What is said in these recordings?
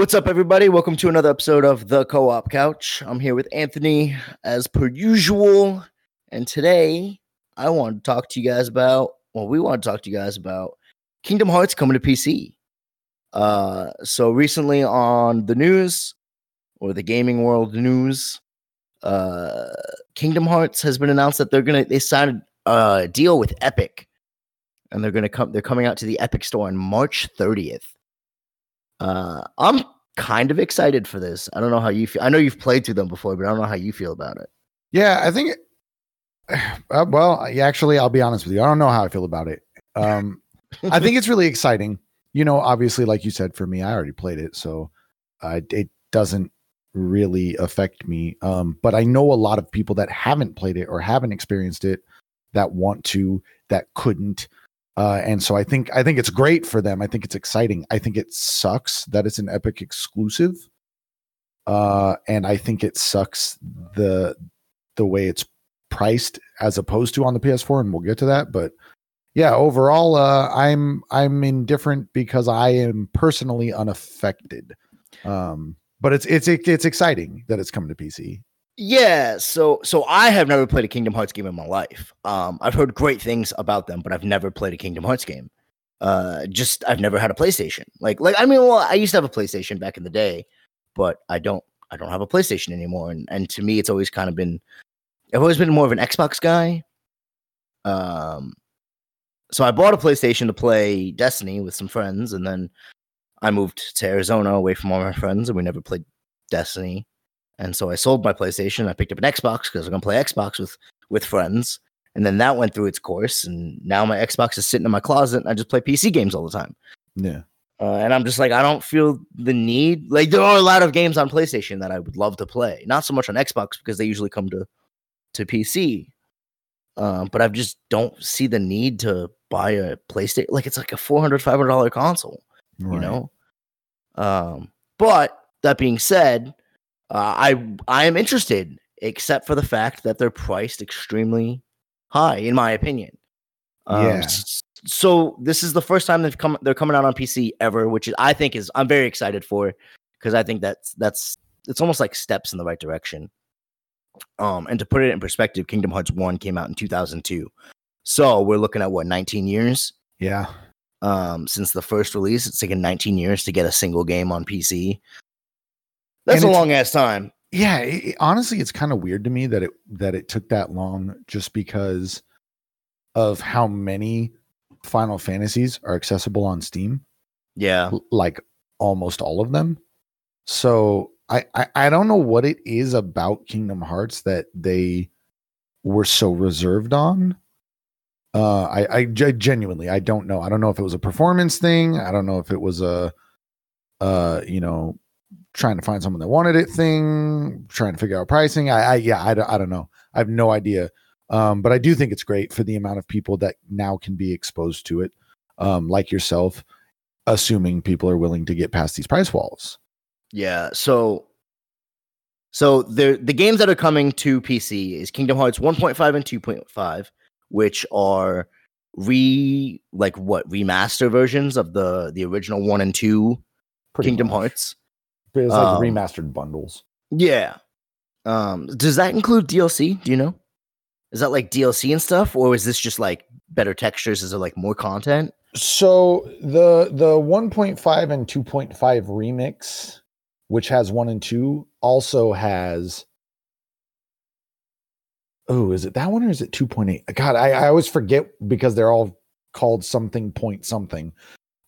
What's up, everybody? Welcome to another episode of The Co op Couch. I'm here with Anthony as per usual. And today I want to talk to you guys about, well, we want to talk to you guys about Kingdom Hearts coming to PC. Uh, so recently on the news or the gaming world news, uh, Kingdom Hearts has been announced that they're gonna they signed a deal with Epic, and they're gonna come. They're coming out to the Epic Store on March 30th. Uh, I'm kind of excited for this. I don't know how you feel. I know you've played through them before, but I don't know how you feel about it. Yeah, I think. Uh, well, actually, I'll be honest with you. I don't know how I feel about it. Um, I think it's really exciting. You know, obviously, like you said, for me, I already played it, so uh, it doesn't really affect me. Um, but I know a lot of people that haven't played it or haven't experienced it that want to, that couldn't. Uh, and so I think I think it's great for them. I think it's exciting. I think it sucks that it's an Epic exclusive. Uh, and I think it sucks the the way it's priced as opposed to on the PS4, and we'll get to that. But yeah, overall, uh, I'm I'm indifferent because I am personally unaffected. Um, but it's it's it's exciting that it's coming to PC. Yeah, so so I have never played a Kingdom Hearts game in my life. Um, I've heard great things about them, but I've never played a Kingdom Hearts game. Uh, just I've never had a PlayStation. Like like I mean, well, I used to have a PlayStation back in the day, but I don't I don't have a PlayStation anymore. And and to me, it's always kind of been I've always been more of an Xbox guy. Um, so I bought a PlayStation to play Destiny with some friends, and then I moved to Arizona away from all my friends, and we never played Destiny. And so I sold my PlayStation. I picked up an Xbox because I'm gonna play Xbox with with friends. And then that went through its course, and now my Xbox is sitting in my closet, and I just play PC games all the time. Yeah. Uh, and I'm just like, I don't feel the need. Like, there are a lot of games on PlayStation that I would love to play. Not so much on Xbox because they usually come to to PC. Um, but I just don't see the need to buy a PlayStation. Like, it's like a 400 $500 console, Right. you know? Um, but that being said, uh, I I am interested, except for the fact that they're priced extremely high, in my opinion. Um, Yeah. So this is the first time they've come. They're coming out on PC ever, which is I think is I'm very excited for because I think that's that's it's almost like steps in the right direction. Um, and to put it in perspective, Kingdom Hearts One came out in 2002, so we're looking at what 19 years Yeah. um, since the first release. It's taken 19 years to get a single game on PC. That's And a long ass time. yeah it, honestly it's kind of weird to me that it that it took that long just because of how many final fantasies are accessible on steam. Yeah. like almost all of them. So I, I i don't know what it is about kingdom hearts that they were so reserved on. Uh i i genuinely i don't know. I don't know if it was a performance thing. I don't know if it was a uh you know trying to find someone that wanted it thing trying to figure out pricing i, I yeah I, don't- I don't know i have no idea um but i do think it's great for the amount of people that now can be exposed to it um like yourself assuming people are willing to get past these price walls Yeah. So so the the games that are coming to PC is Kingdom Hearts 1.5 and 2.5, which are re like what remaster versions of the the original 1 and 2 Kingdom Hearts. It's like Um, remastered bundles Yeah. Um does that include DLC? Do you know? Is that like DLC and stuff or is this just like better textures is it like more content? So the the 1.5 and 2.5 remix, which has one and two, also has. Oh, is it that one or is it 2.8? God, I, I always forget because they're all called something point something.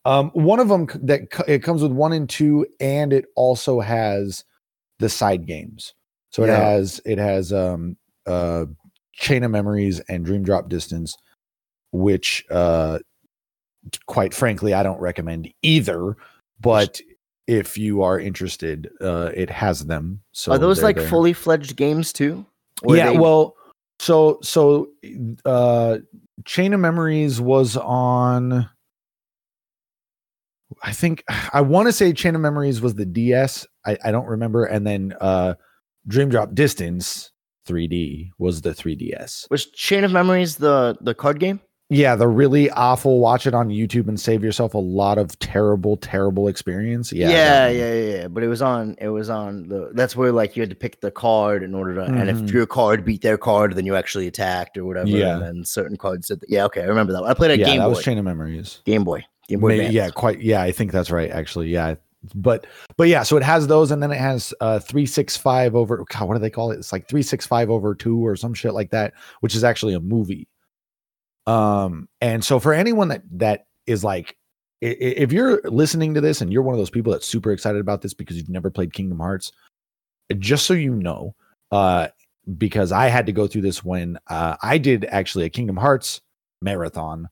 Um, one of them that it comes with one and two, and it also has the side games. So it Yeah. has it has um uh Chain of Memories and Dream Drop Distance, which uh quite frankly, I don't recommend either. But if you are interested, uh, it has them. So are those like there. fully fledged games too? Or yeah. they- Well, so so uh, Chain of Memories was on. I think I want to say Chain of Memories was the DS. I, I don't remember, and then uh, Dream Drop Distance 3D was the 3DS. was Chain of Memories the the card game? yeah, the really awful watch it on YouTube and save yourself a lot of terrible, terrible experience. Yeah. Yeah, yeah, yeah, yeah. But it was on. It was on the. That's where like you had to pick the card in order to, and Mhm. if your card beat their card, then you actually attacked or whatever. Yeah. And then certain cards said, yeah, okay, I remember that. One. I played a Yeah, Game that Boy. was Chain of Memories. Game Boy. Game Boy. May- Advance. yeah, quite. Yeah, I think that's right. Actually, yeah. But but yeah, so it has those, and then it has uh three six five over. God, what do they call it? It's like three six five over two or some shit like that, which is actually a movie. Um, and so for anyone that that is like, if you're listening to this and you're one of those people that's super excited about this because you've never played Kingdom Hearts, just so you know, uh, because I had to go through this when uh, I did actually a Kingdom Hearts marathon,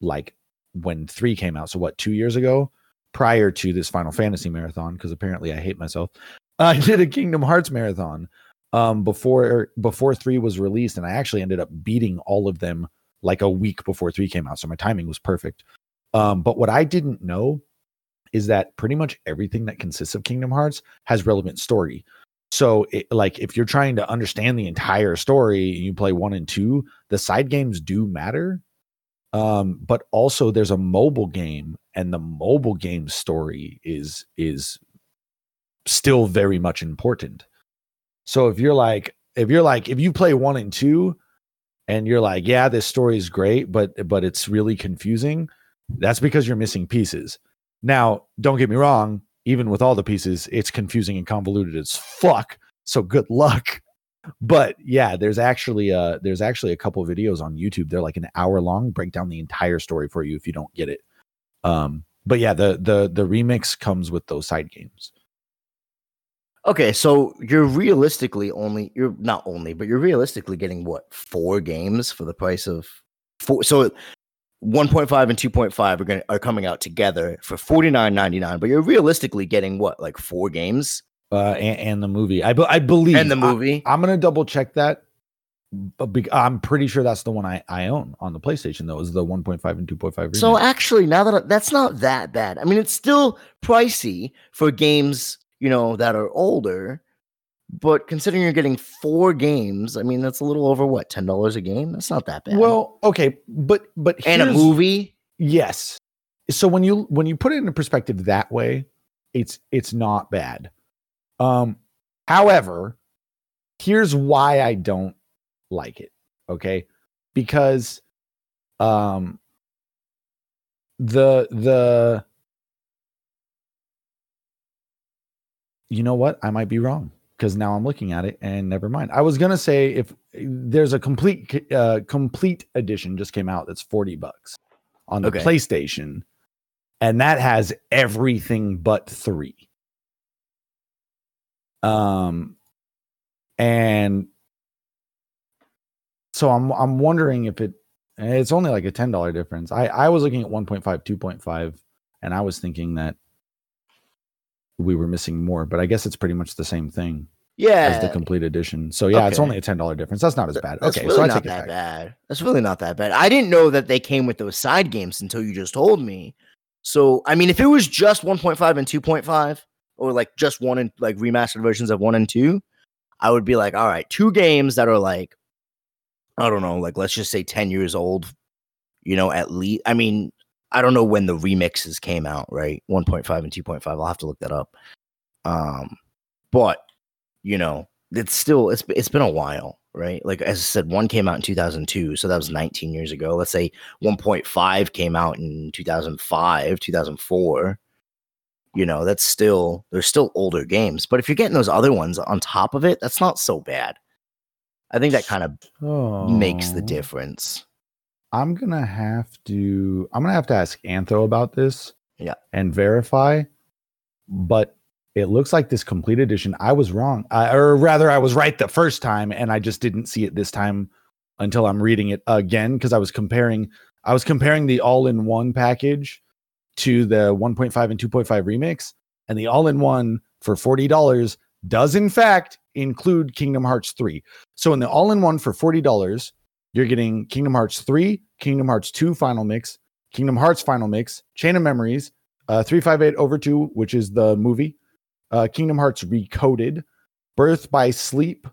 like when three came out. So what, two years ago, prior to this Final Fantasy marathon, because apparently I hate myself. I did a Kingdom Hearts marathon um before before three was released, and I actually ended up beating all of them like a week before three came out. So my timing was perfect. Um, but what I didn't know is that pretty much everything that consists of Kingdom Hearts has relevant story. So, it, like, if you're trying to understand the entire story, you play one and two. The side games do matter, um, but also there's a mobile game, and the mobile game story is is still very much important. So, if you're like, if you're like, if you play one and two, and you're like, yeah, this story is great, but but it's really confusing. That's because you're missing pieces. Now, don't get me wrong, even with all the pieces, it's confusing and convoluted as fuck. So good luck. But yeah, there's actually uh there's actually a couple videos on YouTube. They're like an hour long, break down the entire story for you if you don't get it. Um, but yeah, the the the remix comes with those side games. Okay, so you're realistically only you're not only, but you're realistically getting what four games for the price of four. So 1.5 and 2.5 are going are coming out together for 49.99, but you're realistically getting what like four games Uh, and, and the movie, I be- I believe, and the movie. I'm gonna double check that. But be- I'm pretty sure that's the one I, I own on the PlayStation though, is the 1.5 and 2.5. so actually, now that I, that's not that bad. I mean, it's still pricey for games you know that are older, but considering you're getting four games, I mean that's a little over what ten dollars a game. That's not that bad. well, okay, but but and a movie. Yes. So when you when you put it into perspective that way, it's it's not bad. Um however, here's why I don't like it, okay? Because um the the you know what? I might be wrong because now I'm looking at it and never mind. I was gonna say if there's a complete uh, complete edition just came out that's 40 bucks on the Okay. PlayStation, and that has everything but three. Um, and so I'm I'm wondering if it it's only like a ten dollar difference. I I was looking at 1.5, 2.5, and I was thinking that we were missing more, but I guess it's pretty much the same thing Yeah, as the complete edition. So yeah, it's only a ten dollar difference. That's not as bad. That's okay, really so I not that bad. That's really not that bad. I didn't know that they came with those side games until you just told me. So I mean, if it was just 1.5 and 2.5, or like just one and like remastered versions of one and two, I would be like, all right, two games that are like, I don't know, like let's just say 10 years old, you know, at least. I mean, I don't know when the remixes came out, right? 1.5 and 2.5. I'll have to look that up. Um, but you know, it's still it's it's been a while, right? Like as I said, one came out in 2002, so that was 19 years ago. Let's say 1.5 came out in 2005, 2004. You know, that's still they're still older games. But if you're getting those other ones on top of it, that's not so bad. I think that kind of makes the Oh. difference. I'm gonna have to I'm gonna have to ask Antho about this. Yeah. And verify. But it looks like this complete edition. I was wrong. I, or rather, I was right the first time, and I just didn't see it this time until I'm reading it again because I was comparing. I was comparing the all-in-one package to the 1.5 and 2.5 remix, and the all-in-one for forty dollars does in fact include Kingdom Hearts 3. So in the all-in-one for forty dollars, you're getting Kingdom Hearts 3, Kingdom Hearts 2 Final Mix, Kingdom Hearts Final Mix, Chain of Memories, uh, 358 Over 2, which is the movie, uh, Kingdom Hearts Recoded, Birth by Sleep,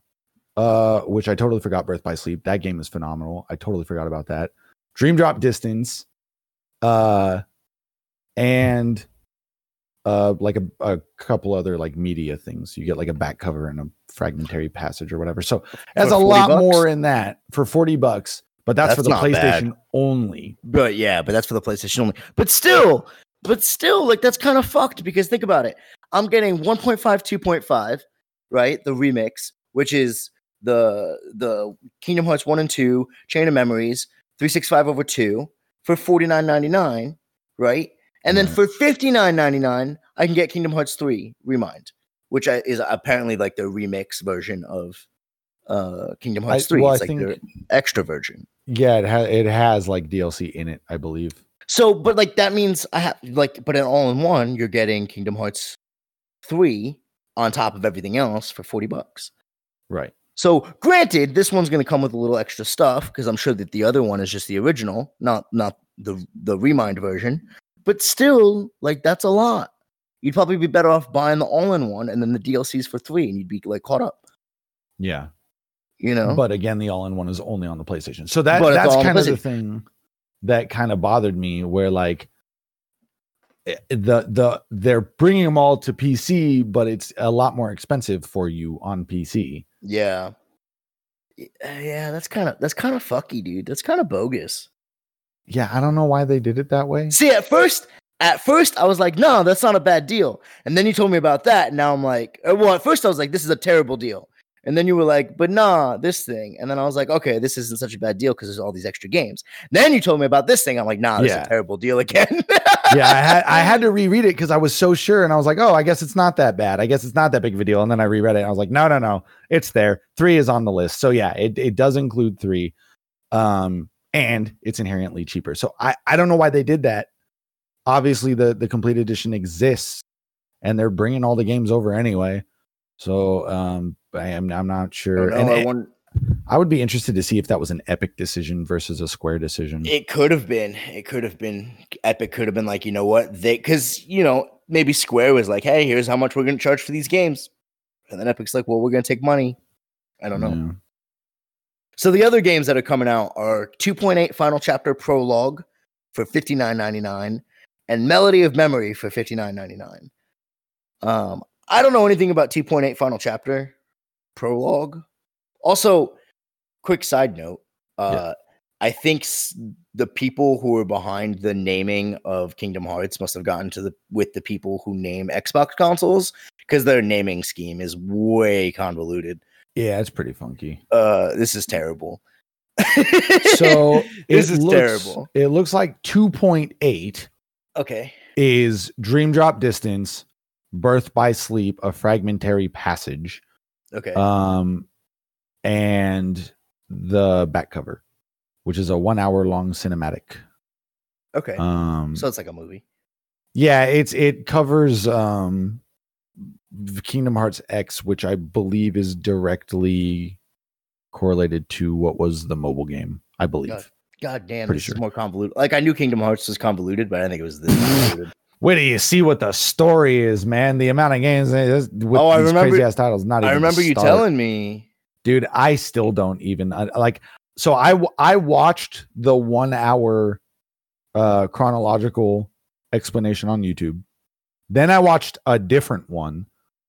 uh, which I totally forgot Birth by Sleep. That game is phenomenal. I totally forgot about that. Dream Drop Distance, uh, and uh, like a, a couple other like media things. You get like a back cover and a fragmentary passage or whatever. So there's a lot bucks? more in that for 40 bucks, but that's, for the not bad. PlayStation only. But yeah, but that's for the PlayStation only. But still, but still, like that's kind of fucked because think about it. I'm getting 1.5, 2.5, right? The remix, which is the the Kingdom Hearts 1 and 2, Chain of Memories, 365 over 2 for 49.99, right? And then for 59.99, I can get Kingdom Hearts 3 Remind, which is apparently like the remix version of uh Kingdom I- Hearts 3. well, it's I like the think- extra version. Yeah, it has it has like DLC in it, I believe. So, but like that means I have like, but in all in one, you're getting Kingdom Hearts three on top of everything else for forty bucks. Right. So, granted, this one's going to come with a little extra stuff because I'm sure that the other one is just the original, not not the the remind version. But still, like that's a lot. You'd probably be better off buying the all in one and then the DLCs for three, and you'd be like caught up. Yeah. You know, But again, the all-in one is only on the PlayStation. So that but that's all the kind of the thing that kind of bothered me where like eh, the the they're bringing them all to PC, but it's a lot more expensive for you on PC. yeah, uh, yeah. That's kind of that's kind of fucky, dude. That's kind of bogus. Yeah, I don't know why they did it that way. See, at first, at first, I was like, no, that's not a bad deal. And then you told me about that. And now I'm like, uh, well, at first I was like, this is a terrible deal. And then you were like, but nah, this thing. And then I was like, okay, this isn't such a bad deal because there's all these extra games. Then you told me about this thing. I'm like, nah, this is a terrible deal again. yeah, I had I had to reread it because I was so sure, and I was like, oh, I guess it's not that bad. I guess it's not that big of a deal. And then I reread it, and I was like, no, no, no, it's there. Three is on the list. So yeah, it it does include three, um, and it's inherently cheaper. So I I don't know why they did that. Obviously, the the complete edition exists, and they're bringing all the games over anyway. So um, I am I'm not sure. And I it- I would be interested to see if that was an Epic decision versus a Square decision. it could have been. It could have been. Epic could have been like, you know what? They, because, you know, maybe Square was like, hey, here's how much we're going to charge for these games. And then Epic's like, well, we're going to take money. I don't know. Yeah. So the other games that are coming out are 2.8 Final Chapter Prologue for 59.99 and Melody of Memory for 59.99. Um, I don't know anything about 2.8 Final Chapter Prologue. Also, quick side note, uh, I think s- the people who are behind the naming of Kingdom Hearts must have gotten to the with the people who name Xbox consoles because their naming scheme is way convoluted. Yeah, it's pretty funky. Uh, this is terrible. So This is looks- terrible. It looks like 2.8 okay, is Dream Drop Distance, Birth by Sleep, a fragmentary passage, okay, um, and the back cover, which is a one hour long cinematic. okay. Um, so it's like a movie. yeah, it's it covers um Kingdom Hearts X, which I believe is directly correlated to what was the mobile game. I believe. God. God damn, Pretty this sure. is more convoluted. Like I knew Kingdom Hearts was convoluted, but I think it was this convoluted. Wait till you see what the story is, man. The amount of games with Oh, I remember- crazy ass titles. Not even I remember you telling me. dude. I still don't even I, like. So I I watched the one hour uh chronological explanation on YouTube. Then I watched a different one.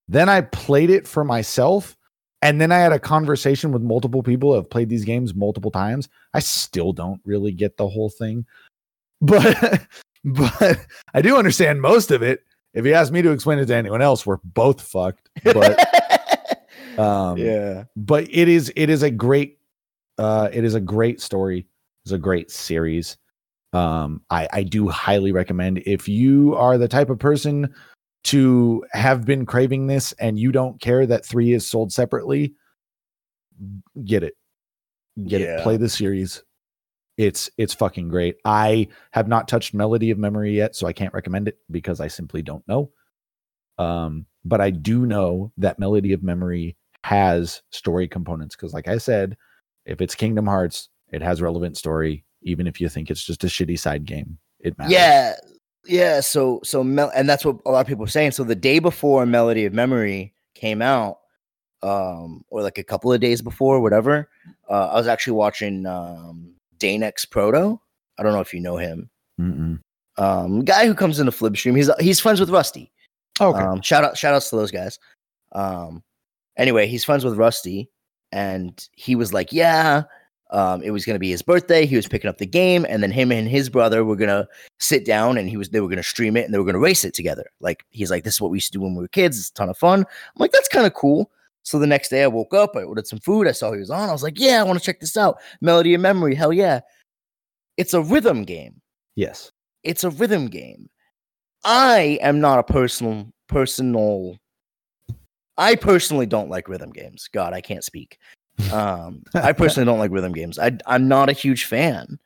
Then I played it for myself. And then I had a conversation with multiple people who have played these games multiple times. I still don't really get the whole thing. But but I do understand most of it. If you ask me to explain it to anyone else, we're both fucked. But um yeah, but it is it is a great uh it is a great story it's a great series um i i do highly recommend if you are the type of person to have been craving this and you don't care that three is sold separately get it. Get it. Play the series. It's it's fucking great. I have not touched melody of memory yet so i can't recommend it because i simply don't know. Um but i do know that melody of memory has story components because like i said if it's kingdom hearts it has relevant story. Even if you think it's just a shitty side game it matters. Yeah, yeah. So so Mel- and that's what a lot of people are saying. So the day before Melody of Memory came out, um, or like a couple of days before, whatever, uh, I was actually watching um Danex Proto, I don't know if you know him. Mm-mm. Um, guy who comes into Flipstream. He's he's friends with Rusty. Okay. Um, shout out shout outs to those guys. Um, anyway, he's friends with Rusty, and he was like, yeah. Um, it was gonna be his birthday. He was picking up the game, and then him and his brother were gonna sit down and he was they were gonna stream it and they were gonna race it together. Like he's like, This is what we used to do when we were kids, it's a ton of fun. I'm like, that's kind of cool. So the next day I woke up, I ordered some food, I saw he was on. I was like, Yeah, I want to check this out. Melody of Memory, hell yeah. It's a rhythm game. yes. It's a rhythm game. I am not a personal personal I personally don't like rhythm games. God, I can't speak. Um, I personally don't like rhythm games. I, I'm not a huge fan.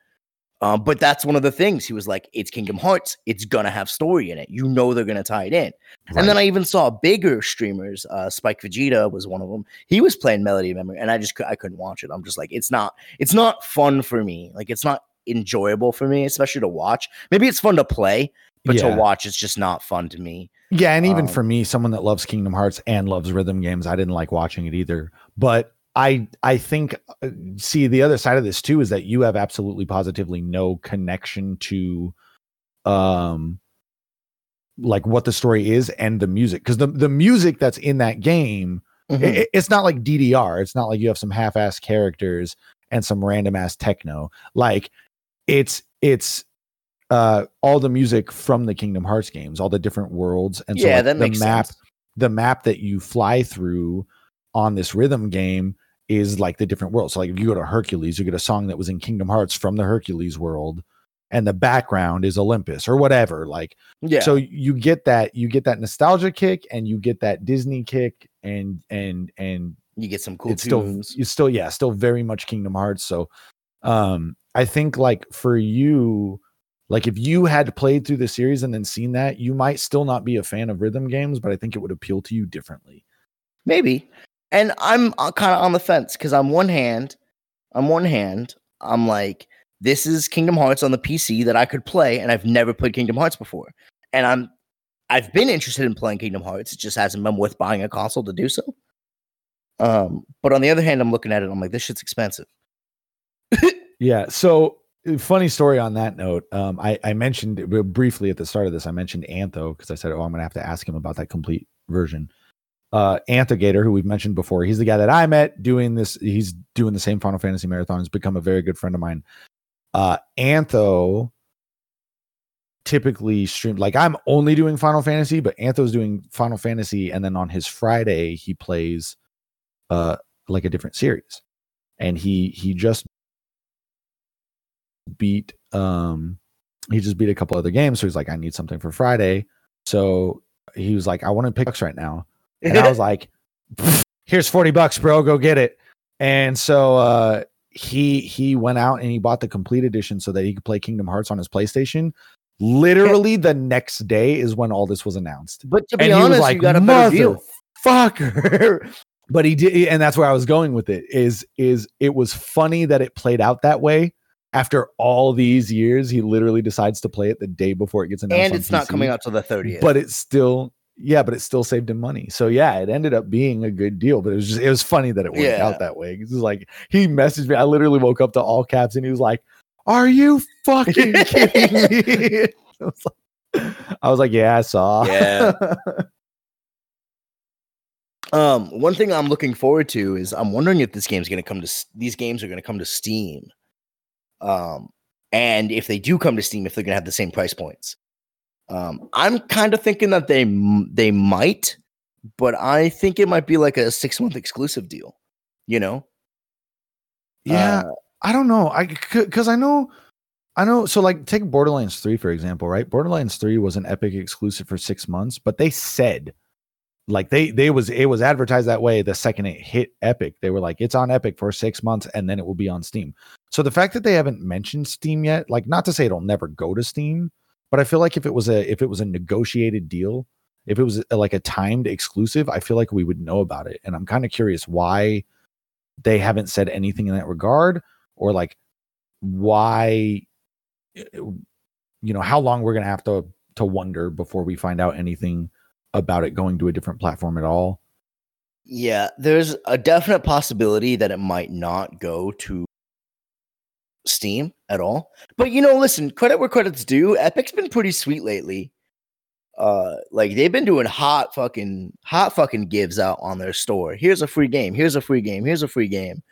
Um, but that's one of the things. He was like, "It's Kingdom Hearts. It's gonna have story in it. You know they're gonna tie it in." And then I even saw bigger streamers. Uh, Spike Vegeta was one of them. He was playing Melody of Memory, and I just I couldn't watch it. I'm just like, it's not it's not fun for me. Like it's not enjoyable for me, especially to watch. Maybe it's fun to play, but Yeah. to watch, it's just not fun to me. Yeah, and even Um, for me, someone that loves Kingdom Hearts and loves rhythm games, I didn't like watching it either. But I I think uh, see the other side of this too is that you have absolutely positively no connection to um like what the story is and the music because the the music that's in that game Mhm. i- i- it's not like DDR. It's not like you have some half-ass characters and some random ass techno. Like it's it's uh all the music from the Kingdom Hearts games, all the different worlds, and so yeah, like, that the makes map, sense. the map that you fly through on this rhythm game is like the different worlds. So like if you go to Hercules, you get a song that was in Kingdom Hearts from the Hercules world, and the background is Olympus or whatever. Like Yeah. so you get that you get that nostalgia kick and you get that Disney kick and and and you get some cool it's still tunes. it's still yeah still very much Kingdom Hearts. So um I think like for you like if you had played through the series and then seen that you might still not be a fan of rhythm games but I think it would appeal to you differently. Maybe. And I'm kind of on the fence because on one hand, on one hand, I'm like, this is Kingdom Hearts on the PC that I could play, and I've never played Kingdom Hearts before. And I'm I've been interested in playing Kingdom Hearts. It just hasn't been worth buying a console to do so. Um, but on the other hand, I'm looking at it, I'm like, this shit's expensive. Yeah. So uh, funny story on that note. Um, I, I mentioned uh, briefly at the start of this, I mentioned Antho because I said, oh, I'm gonna have to ask him about that complete version. Uh, Anthogator, who we've mentioned before, he's the guy that I met doing this. He's doing the same Final Fantasy marathon. He's become a very good friend of mine. Uh, Antho typically stream like I'm only doing Final Fantasy, but Antho's doing Final Fantasy, and then on his Friday he plays uh like a different series, and he he just beat um he just beat a couple other games so he's like i need something for friday so he was like i want to pick right now and i was like here's 40 bucks bro go get it. And so uh he he went out and he bought the complete edition so that he could play kingdom hearts on his playstation. Literally the next day is when all this was announced. But to be and honest, like you got a better deal. fucker but he did and that's where i was going with it is is it was funny that it played out that way. After all these years he literally decides to play it the day before it gets announced And it's not coming out till the 30th. but it's still yeah but it still saved him money so yeah it ended up being a good deal but it was just it was funny that it worked Yeah. out that way it's just like he messaged me i literally woke up to all caps and he was like are you fucking kidding me I was like, I was like yeah i saw Yeah. Um, one thing I'm looking forward to is I'm wondering if this game's going to come to these games are going to come to Steam. Um, and if they do come to Steam, if they're going to have the same price points. Um, I'm kind of thinking that they they might, but I think it might be like a six month exclusive deal. You know? yeah Uh, I don't know. I because I know, I know. So like, take Borderlands Three for example, right? Borderlands Three was an Epic exclusive for six months, but they said, like they they was it was advertised that way the second it hit Epic. They were like, it's on Epic for six months, and then it will be on Steam. So the fact that they haven't mentioned Steam yet, like, not to say it'll never go to Steam, but I feel like if it was a if it was a negotiated deal, if it was a, like a timed exclusive, I feel like we would know about it. And I'm kind of curious why they haven't said anything in that regard or like why eh, you know how long we're gonna have to to wonder before we find out anything about it going to a different platform at all Yeah, there's a definite possibility that it might not go to Steam at all. But you know, listen, credit where credit's due. Epic's been pretty sweet lately. Uh, like they've been doing hot fucking hot fucking gives out on their store. Here's a free game. Here's a free game. Here's a free game.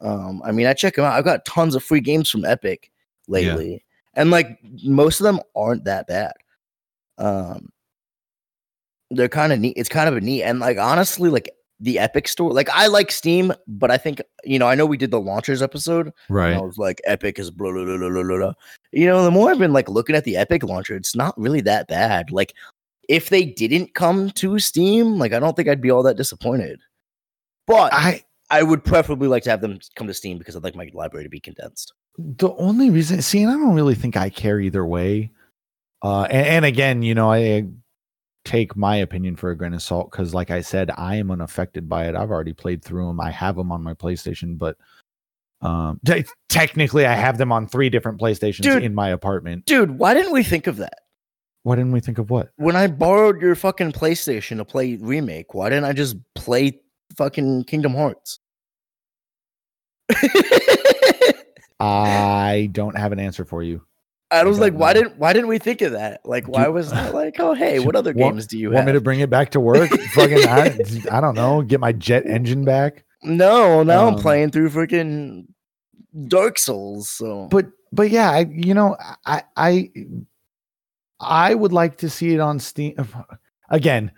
Um, I mean, I check them out. I've got tons of free games from Epic lately, yeah. and like most of them aren't that bad. Um, they're kind of neat. It's kind of a neat, and like honestly, like the Epic store. Like I like Steam, but I think you know I know we did the launchers episode. Right. I was like Epic is blah, blah, blah, blah, blah, blah. You know, the more I've been like looking at the Epic launcher, it's not really that bad. Like if they didn't come to Steam, like I don't think I'd be all that disappointed. But I I would preferably like to have them come to Steam because I'd like my library to be condensed. The only reason, see, and I don't really think I care either way. Uh, and, and again, you know, I take my opinion for a grain of salt because, like I said, I am unaffected by it. I've already played through them. I have them on my PlayStation, but um, t- technically, I have them on three different PlayStations dude, in my apartment. Dude, why didn't we think of that? Why didn't we think of what? When I borrowed your fucking PlayStation to play remake, why didn't I just play fucking Kingdom Hearts? I don't have an answer for you. I was like, why didn't why didn't we think of that? Like, why was that like, oh hey, what other want, games do you want have? me to bring it back to work? Fucking, I, I, don't know, get my jet engine back. No, now um, I'm playing through freaking Dark Souls. So, but but yeah, I you know I I I would like to see it on Steam. Again,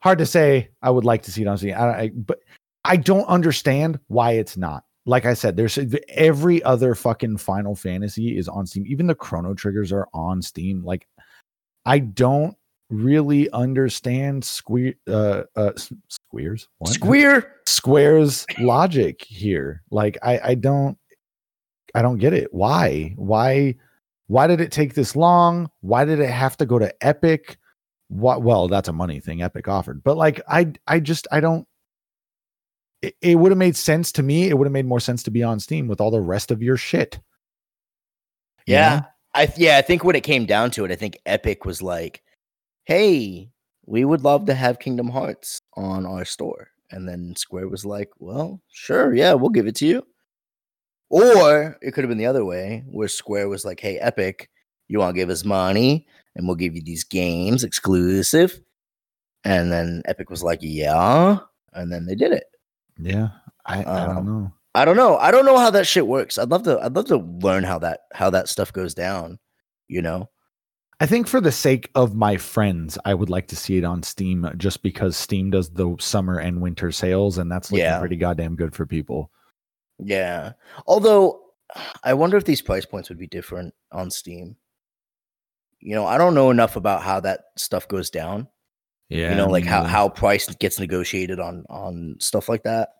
hard to say. I would like to see it on Steam. I, I but I don't understand why it's not like I said, there's every other fucking Final Fantasy is on Steam. Even the Chrono Triggers are on Steam. Like, I don't really understand Square, uh, uh, Squares, what? Square, Square's logic here. Like, I, I don't, I don't get it. Why, why, why did it take this long? Why did it have to go to Epic? What? Well, that's a money thing Epic offered, but like, I, I just, I don't it, it would have made sense to me. It would have made more sense to be on Steam with all the rest of your shit. Yeah. Know? I yeah, I think when it came down to it, I think Epic was like, "Hey, we would love to have Kingdom Hearts on our store." And then Square was like, "Well, sure, yeah, we'll give it to you." Or it could have been the other way, where Square was like, "Hey, Epic, you want to give us money, and we'll give you these games exclusive." And then Epic was like, "Yeah," and then they did it. Yeah, I, I don't um, know. I don't know. I don't know how that shit works. I'd love to. I'd love to learn how that how that stuff goes down. You know. I think for the sake of my friends, I would like to see it on Steam just because Steam does the summer and winter sales, and that's looking yeah. pretty goddamn good for people. Yeah. Although I wonder if these price points would be different on Steam. You know, I don't know enough about how that stuff goes down. Yeah, you know, like how how price gets negotiated on on stuff like that.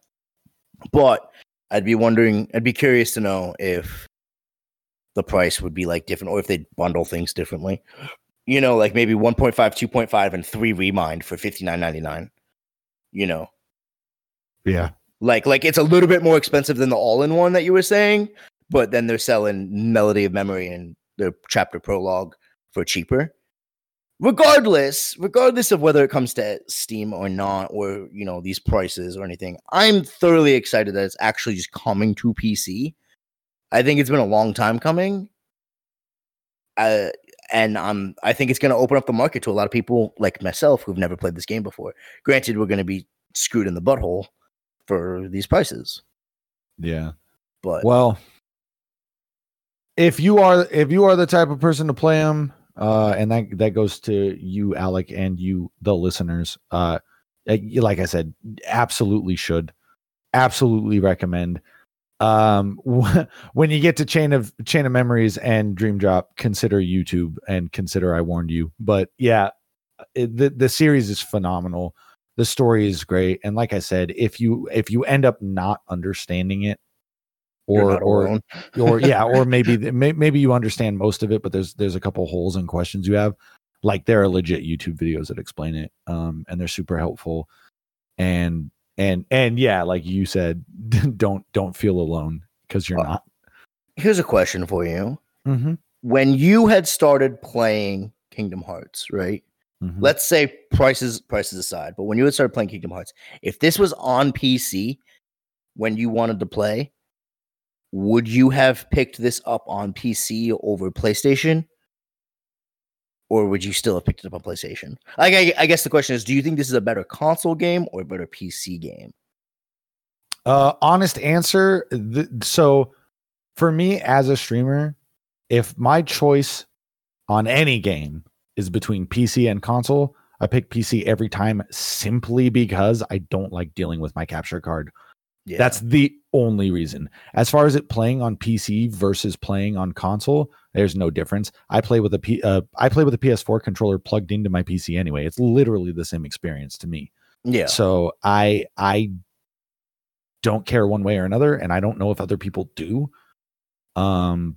But I'd be wondering, I'd be curious to know if the price would be like different, or if they bundle things differently. You know, like maybe 1.5, 2.5, and three remind for fifty nine ninety nine. You know, yeah, like like it's a little bit more expensive than the all in one that you were saying, but then they're selling Melody of Memory and the chapter prologue for cheaper regardless regardless of whether it comes to steam or not or you know these prices or anything i'm thoroughly excited that it's actually just coming to pc i think it's been a long time coming. Uh, and um, i think it's going to open up the market to a lot of people like myself who've never played this game before. Granted we're going to be screwed in the butthole for these prices. Yeah. But well if you are if you are the type of person to play them uh, and that that goes to you, Alec, and you, the listeners. Uh, like I said, absolutely should, absolutely recommend. Um, when you get to chain of chain of memories and dream drop, consider YouTube and consider I warned you. But yeah, it, the the series is phenomenal. The story is great, and like I said, if you if you end up not understanding it, or or or yeah or maybe maybe you understand most of it but there's there's a couple holes and questions you have. Like there are legit youtube videos that explain it um and they're super helpful. And and and yeah like you said don't don't feel alone because you're uh, not. here's a question for you. Mm-hmm. when you had started playing kingdom hearts right? Mm-hmm. let's say prices prices aside but when you had started playing kingdom hearts if this was on pc when you wanted to play would you have picked this up on PC over PlayStation? Or would you still have picked it up on PlayStation? Like, I, I guess the question is, do you think this is a better console game or a better PC game? Uh, honest answer. Th- so, for me as a streamer, if my choice on any game is between PC and console, I pick PC every time simply because I don't like dealing with my capture card. Yeah. That's the only reason. As far as it playing on PC versus playing on console, there's no difference. I play with a P, uh, I play with a PS4 controller plugged into my PC anyway. It's literally the same experience to me. yeah. So I I don't care one way or another, and I don't know if other people do. Um,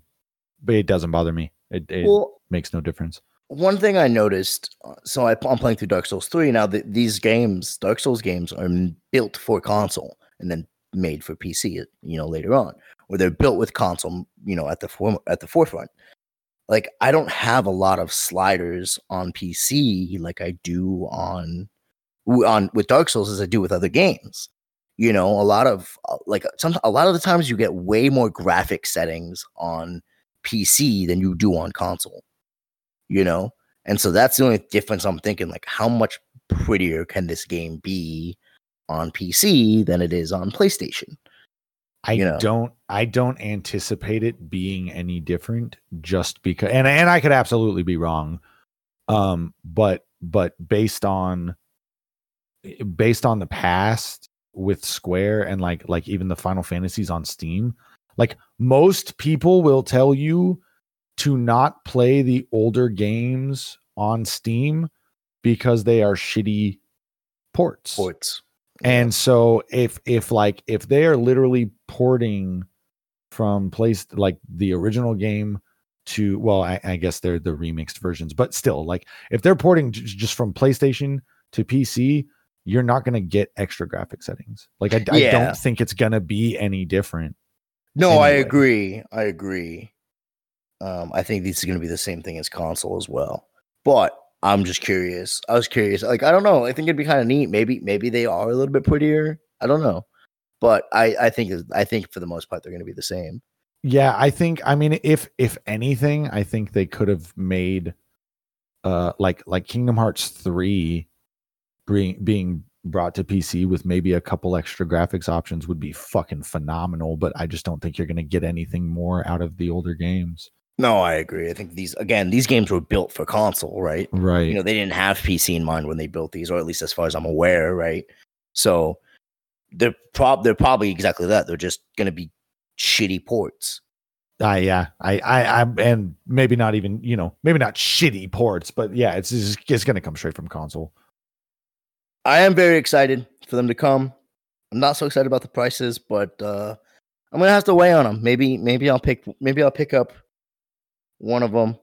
but it doesn't bother me. It, it Well, makes no difference. one thing I noticed, uh, so I, I'm playing through Dark Souls 3 now. The, these games, Dark Souls games, are built for console and then made for PC. You know, later on, or they're built with console. You know, at the form at the forefront. Like I don't have a lot of sliders on PC like I do on on with Dark Souls as I do with other games. You know, a lot of uh, like some a lot of the times you get way more graphic settings on PC than you do on console you know and so that's the only difference i'm thinking like how much prettier can this game be on pc than it is on playstation I you know. don't I don't anticipate it being any different just because and and I could absolutely be wrong. Um but but based on based on the past with Square and like like even the Final Fantasies on Steam, like most people will tell you to not play the older games on Steam because they are shitty ports. sports And so if if like if they are literally porting from place like the original game to well, I, I guess they're the remixed versions, but still like if they're porting j- just from PlayStation to PC, you're not gonna get extra graphic settings. Like I, I Yeah. don't think it's gonna be any different. no i agree i agree um i think this is going to be the same thing as console as well but i'm just curious. I was curious. Like i don't know. I think it'd be kind of neat. Maybe maybe they are a little bit prettier. I don't know. But i i think i think for the most part they're going to be the same. Yeah, I think I mean if if anything, I think they could have made uh like like Kingdom Hearts 3 being being brought to PC with maybe a couple extra graphics options would be fucking phenomenal, but I just don't think you're going to get anything more out of the older games. No i agree. I think these again these games were built for console right? Right. you know they didn't have pc in mind when they built these or at least as far as i'm aware right? So they're prob they're probably exactly that. They're just going to be shitty ports. I yeah, I I I and maybe not even, you know, maybe not shitty ports, but yeah, it's it's, it's going to come straight from console. i am very excited for them to come. I'm not so excited about the prices but uh i'm gonna have to weigh on them maybe maybe i'll pick maybe i'll pick up one of them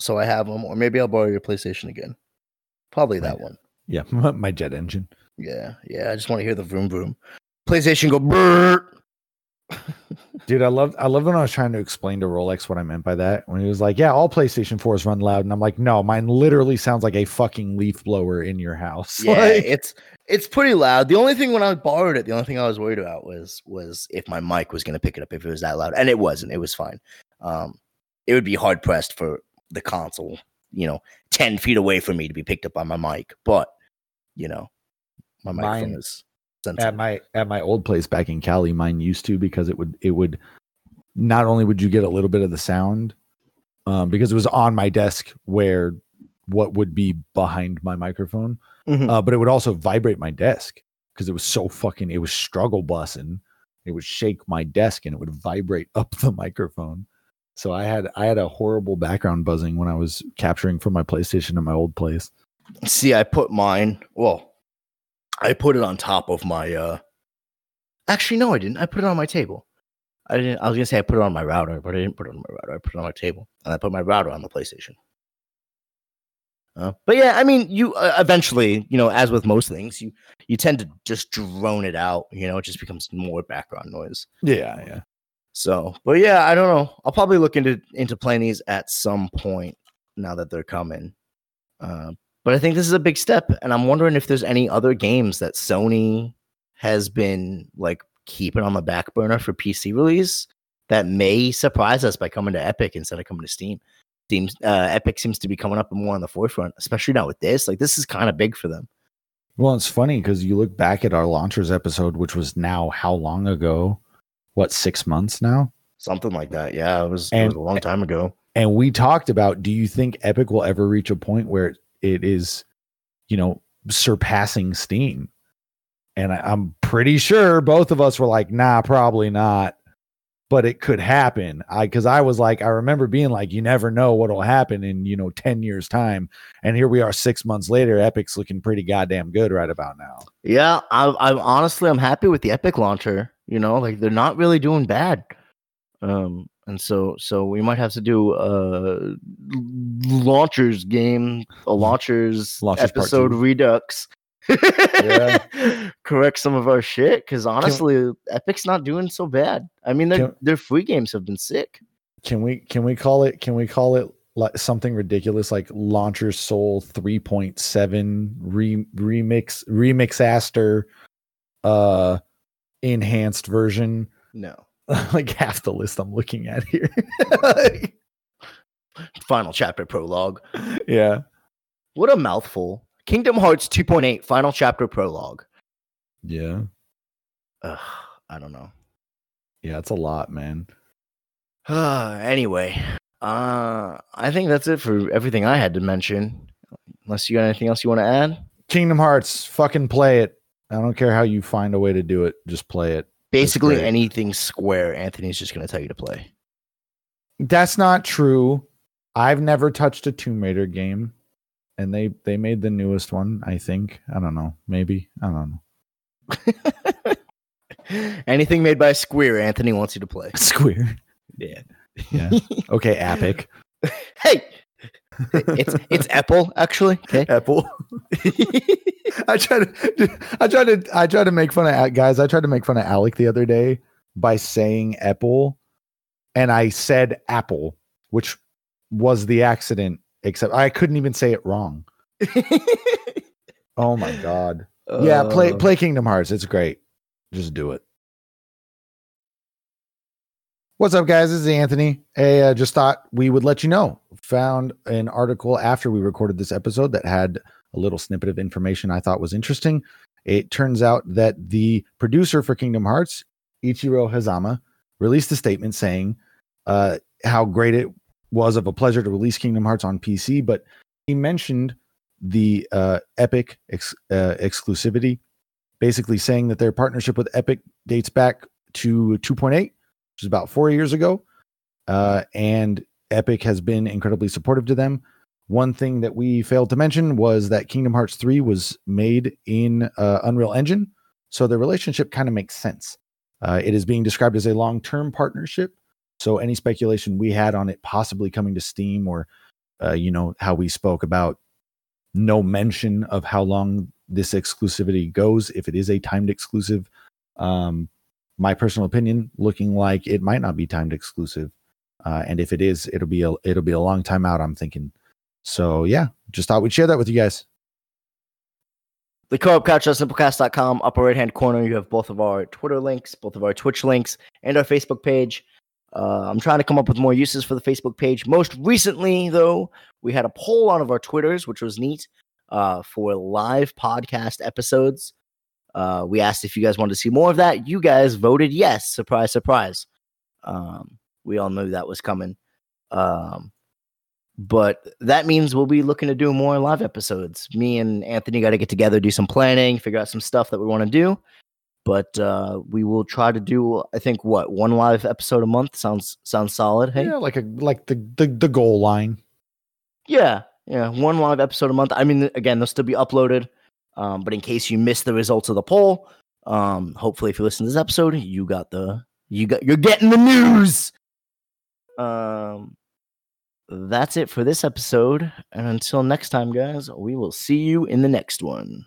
so i have them or maybe i'll borrow your playstation again probably that one Yeah, my jet engine. yeah yeah i just want to hear the vroom vroom playstation go brrrt. Dude, I love I love when I was trying to explain to Rolex what I meant by that. When he was like, "Yeah, all PlayStation 4s run loud," and I'm like, "No, mine literally sounds like a fucking leaf blower in your house." Yeah, Like, it's it's pretty loud. The only thing when I borrowed it, the only thing I was worried about was was if my mic was going to pick it up if it was that loud, and it wasn't. It was fine. Um, it would be hard pressed for the console, you know, ten feet away from me to be picked up by my mic. But you know, my microphone Mine- is at my at my old place back in Cali, mine used to because it would it would not only would you get a little bit of the sound, um, because it was on my desk where what would be behind my microphone, Mhm. uh, but it would also vibrate my desk because it was so fucking it was struggle bussing. It would shake my desk and it would vibrate up the microphone. So I had I had a horrible background buzzing when I was capturing from my PlayStation at my old place. See, I put mine. Well, I put it on top of my. uh Actually, no, I didn't. I put it on my table. I didn't. I was gonna say I put it on my router, but I didn't put it on my router. I put it on my table, and I put my router on the PlayStation. Uh, but yeah, I mean, you uh, eventually, you know, as with most things, you you tend to just drone it out. You know, it just becomes more background noise. Yeah, yeah. So, but yeah, I don't know. I'll probably look into into playing these at some point now that they're coming. Uh, but I think this is a big step, and I'm wondering if there's any other games that Sony has been like keeping on the back burner for PC release that may surprise us by coming to Epic instead of coming to Steam. Steam uh, Epic seems to be coming up more on the forefront, especially now with this. Like this is kind of big for them. Well, it's funny because you look back at our launchers episode, which was now how long ago? What six months now? Something like that. Yeah, it was, And- it was a long time ago. And we talked about do you think Epic will ever reach a point where it is, you know, surpassing Steam? And I, I'm pretty sure both of us were like, nah, probably not. But it could happen. I because I was like, I remember being like, you never know what'll happen in, you know, 10 years' time. And here we are six months later. Epic's looking pretty goddamn good right about now. Yeah, I, I'm honestly I'm happy with the Epic launcher. You know, like they're not really doing bad. Um, and so so we might have to do a launchers game, a launchers, Launchers episode redux. Yeah. Correct some of our shit because honestly, Epic's not doing so bad. I mean, their Can- their free games have been sick. Can we can we call it can we call it like something ridiculous like Launcher Soul 3.7 re, remix remix aster uh enhanced version No, like half the list I'm looking at here. final chapter prologue. yeah. What a mouthful. Kingdom Hearts 2.8 final chapter prologue. Yeah. Ugh, I don't know. Yeah, it's a lot, man. anyway, uh, I think that's it for everything I had to mention. Unless you got anything else you want to add? Kingdom Hearts, fucking play it. I don't care how you find a way to do it, just play it. Basically, anything Square, Anthony's just going to tell you to play. That's not true. I've never touched a Tomb Raider game, and they they made the newest one. I think. I don't know. Maybe. I don't know. anything made by Square, Anthony wants you to play. Square. Yeah. Yeah. Okay. Epic. Hey, it's it's Apple actually. Okay. Apple. I tried to. I tried to. I tried to make fun of guys. I tried to make fun of Alec the other day by saying Apple, and I said Apple, which was the accident. Except I couldn't even say it wrong. Oh my god. Yeah, play Uh, play Kingdom Hearts. It's great. Just do it. What's up, guys? This is Anthony. Hey, uh, just thought we would let you know. Found an article after we recorded this episode that had a little snippet of information I thought was interesting. It turns out that the producer for Kingdom Hearts, Ichiro Hazama, released a statement saying uh, how great it was of a pleasure to release Kingdom Hearts on PC, but he mentioned the uh, Epic ex- uh, exclusivity, basically saying that their partnership with Epic dates back to 2.8, which is about four years ago. Uh, and Epic has been incredibly supportive to them. One thing that we failed to mention was that Kingdom Hearts 3 was made in uh, Unreal Engine. So the relationship kind of makes sense. Uh, it is being described as a long term partnership. So any speculation we had on it possibly coming to Steam or, uh, you know, how we spoke about no mention of how long this exclusivity goes if it is a timed exclusive um my personal opinion looking like it might not be timed exclusive uh and if it is it'll be a it'll be a long time out i'm thinking so yeah just thought we'd share that with you guys The co-op couch at simplecast.com, upper right hand corner, you have both of our Twitter links, both of our Twitch links, and our Facebook page. Uh, I'm trying to come up with more uses for the Facebook page. Most recently, though, we had a poll on of our Twitters, which was neat, uh, for live podcast episodes. Uh, we asked if you guys wanted to see more of that. You guys voted yes. Surprise, surprise. Um, we all knew that was coming. Um, but that means we'll be looking to do more live episodes. Me and Anthony got to get together, do some planning, figure out some stuff that we want to do. But uh, we will try to do, I think, what one live episode a month sounds sounds solid. Hey, yeah like a like the the, the goal line yeah, yeah, one live episode a month. I mean, again, they'll still be uploaded. Um, but in case you missed the results of the poll, um, hopefully, if you listen to this episode, you got the you got you're getting the news. Um, that's it for this episode, and until next time, guys, we will see you in the next one.